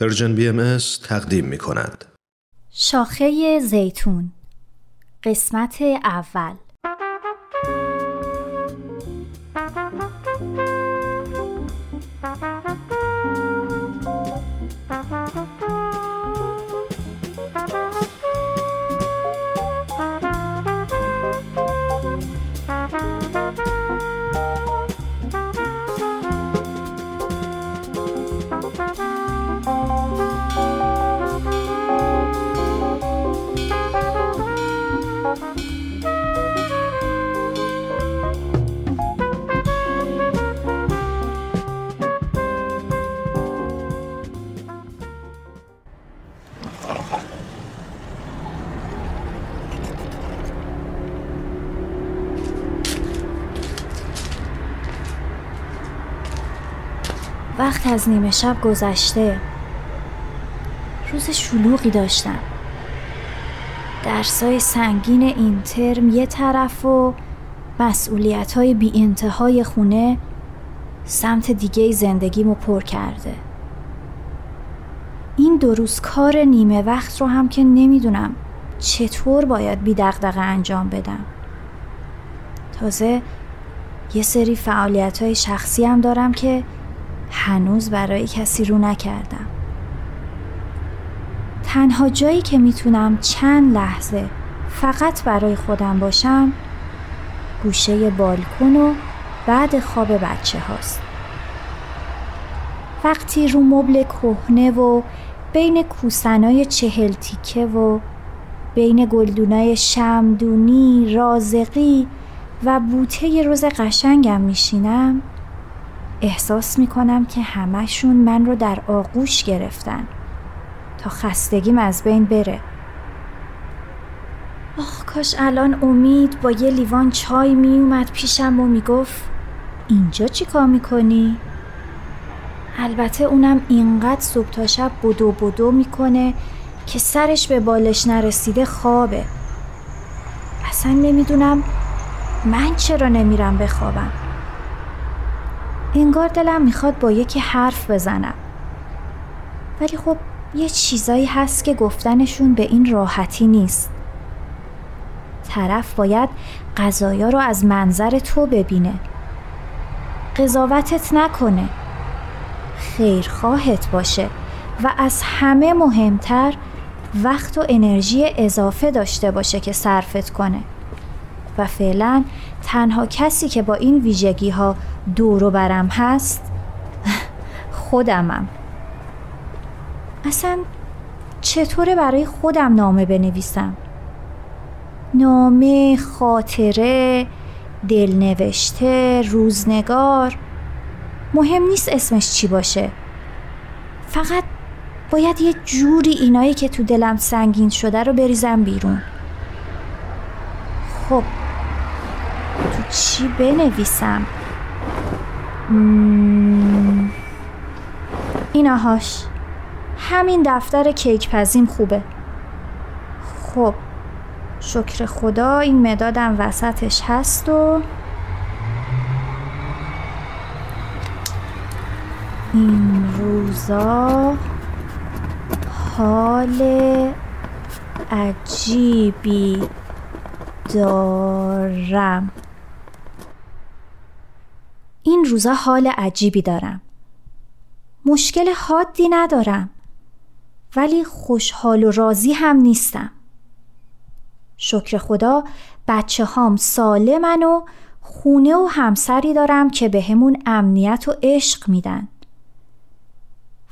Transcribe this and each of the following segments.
پرژن بی ام تقدیم می کند. شاخه زیتون قسمت اول وقت از نیمه شب گذشته. روز شلوغی داشتم. درسای سنگین این ترم یه طرف و مسئولیت های بی انتهای خونه سمت دیگه زندگیمو پر کرده. این دو روز کار نیمه وقت رو هم که نمی‌دونم چطور باید بی دقدقه انجام بدم. تازه یه سری فعالیت های شخصی هم دارم که هنوز برای کسی رو نکردم. تنها جایی که می‌تونم چند لحظه فقط برای خودم باشم گوشه بالکن و بعد خواب بچه هاست. وقتی رو مبل کهنه و بین کوسنای چهل تیکه و بین گلدونای شمدونی، رازقی و بوته روز قشنگم میشینم احساس می‌کنم که همهشون من رو در آغوش گرفتن تا خستگیم از بین بره. آخ کاش الان امید با یه لیوان چای میومد پیشم و می‌گفت اینجا چی کار می‌کنی؟ البته اونم اینقدر صبح تا شب بدو بدو می‌کنه که سرش به بالش نرسیده خوابه. اصلا نمی‌دونم من چرا نمیرم بخوابم. انگار دلم می‌خواد با یکی حرف بزنم. ولی خب یه چیزایی هست که گفتنشون به این راحتی نیست. طرف باید قضایا رو از منظر تو ببینه. قضاوتت نکنه. خیرخواهت باشه و از همه مهمتر وقت و انرژی اضافه داشته باشه که صرفت کنه. و فعلا تنها کسی که با این ویژگی ها دورو برم هست خودمم. اصلا چطوره برای خودم نامه بنویسم؟ نامه خاطره دلنوشته روزنگار. مهم نیست اسمش چی باشه. فقط باید یه جوری اینایی که تو دلم سنگین شده رو بریزم بیرون. خب چی بنویسم؟ ایناهاش همین دفتر کیک پزیم خوبه. خب شکر خدا این مدادم وسطش هست و این روزا حال عجیبی دارم. این روزا حال عجیبی دارم. مشکل حادی ندارم. ولی خوشحال و راضی هم نیستم. شکر خدا بچه هام سالمن و خونه و همسری دارم که به همون امنیت و عشق میدن.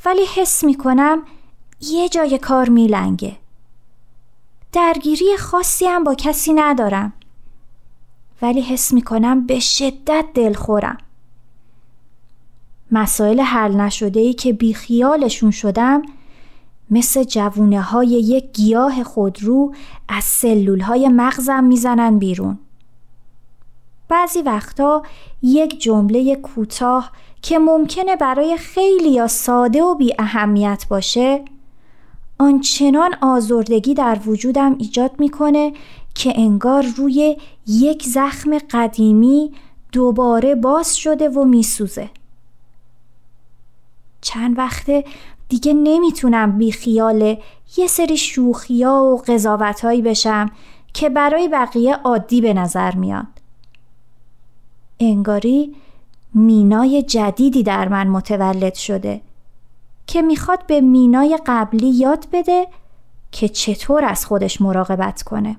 ولی حس می‌کنم یه جای کار میلنگه. درگیری خاصی هم با کسی ندارم. ولی حس می‌کنم به شدت دلخورم. مسائل حل نشده ای که بیخیالشون شدم مثل جوونه های یک گیاه خودرو از سلول های مغزم می‌زنن بیرون. بعضی وقتا یک جمله کوتاه که ممکنه برای خیلی یا ساده و بی اهمیت باشه آنچنان آزردگی در وجودم ایجاد می‌کنه که انگار روی یک زخم قدیمی دوباره باز شده و میسوزه. چند وقته دیگه نمی‌تونم بی خیال یه سری شوخیا و قضاوتهایی بشم که برای بقیه عادی به نظر میاد. انگاری مینای جدیدی در من متولد شده که می‌خواد به مینای قبلی یاد بده که چطور از خودش مراقبت کنه.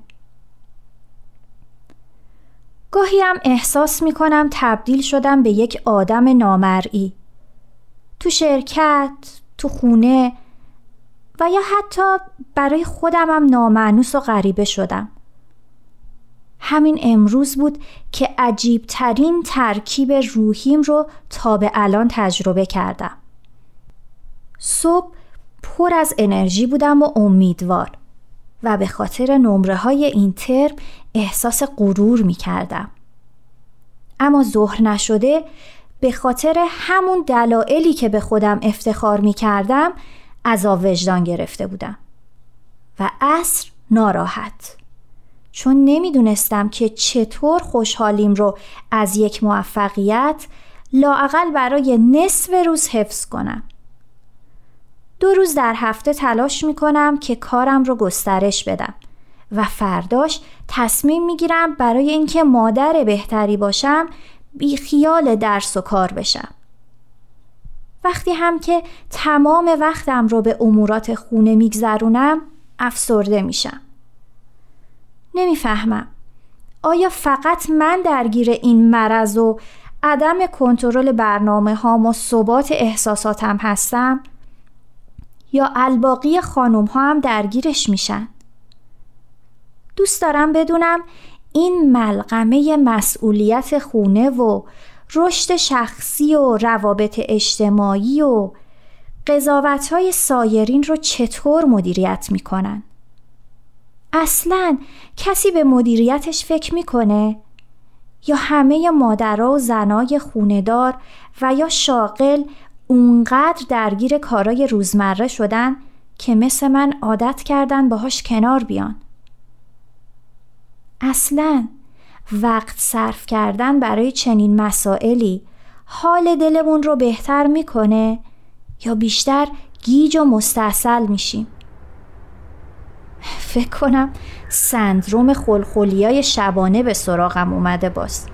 گاهی هم احساس می‌کنم تبدیل شدم به یک آدم نامرئی. تو شرکت، تو خونه و یا حتی برای خودم هم نامعنوس و غریبه شدم. همین امروز بود که عجیب ترین ترکیب روحیم رو تا به الان تجربه کردم. صبح پر از انرژی بودم و امیدوار و به خاطر نمره های این ترم احساس غرور می کردم. اما ظهر نشده به خاطر همون دلایلی که به خودم افتخار می کردم از وجدان گرفته بودم. و عصر ناراحت. چون نمی‌دونستم که چطور خوشحالیم رو از یک موفقیت لاعقل برای نصف روز حفظ کنم. دو روز در هفته تلاش می کنم که کارم رو گسترش بدم و فرداش تصمیم می گیرم برای اینکه مادر بهتری باشم بیخیال درس و کار بشم. وقتی هم که تمام وقتم رو به امورات خونه میگذرونم افسرده میشم. نمی‌فهمم. آیا فقط من درگیر این مرض و عدم کنترل برنامه هام و ثبات احساساتم هستم؟ یا الباقی خانوم ها هم درگیرش میشن؟ دوست دارم بدونم این ملغمه مسئولیت خونه و رشد شخصی و روابط اجتماعی و قضاوت های سایرین رو چطور مدیریت می‌کنن؟ اصلا کسی به مدیریتش فکر می‌کنه؟ یا همه مادرها و زنای خوندار و یا شاغل اونقدر درگیر کارای روزمره شدن که مثل من عادت کردن باهاش کنار بیان؟ اصلا. وقت صرف کردن برای چنین مسائلی حال دلمون رو بهتر می‌کنه یا بیشتر گیج و مستاصل میشیم؟ فکر کنم سندروم خلخولیای شبانه به سراغم اومده باز.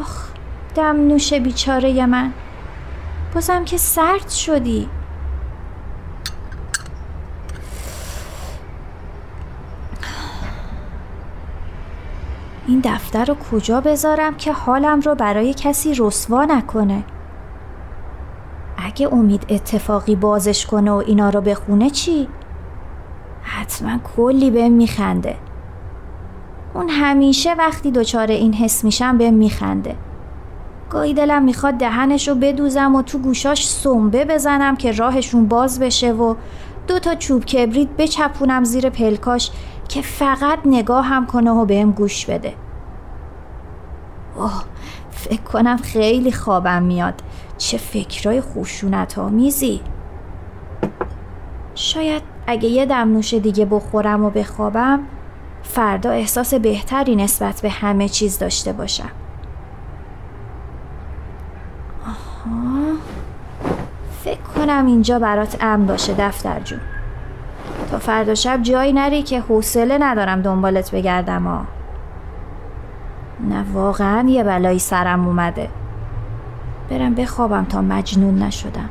آخ دم نوش بیچاره من. بازم که سرد شدی. این دفتر رو کجا بذارم که حالم رو برای کسی رسوا نکنه؟ اگه امید اتفاقی بازش کنه و اینا رو بخونه چی؟ حتما کلی بهم میخنده. اون همیشه وقتی دچار این حس میشم بهم میخنده. گاهی دلم می‌خواد دهنش رو بدوزم و تو گوشاش سنبه بزنم که راهشون باز بشه و دو تا چوب کبریت بچپونم زیر پلکاش که فقط نگاه هم کنه و بهم گوش بده. اوه فکر کنم خیلی خوابم میاد. چه فکرای خوشونت آمیزی. شاید اگه یه دمنوش دیگه بخورم و بخوابم فردا احساس بهتری نسبت به همه چیز داشته باشم. آها. فکر کنم اینجا برات امن باشه دفتر جون. تا فردا شب جایی نری که حوصله ندارم دنبالت بگردم ها نه واقعا یه بلایی سرم اومده. برم بخوابم تا مجنون نشدم.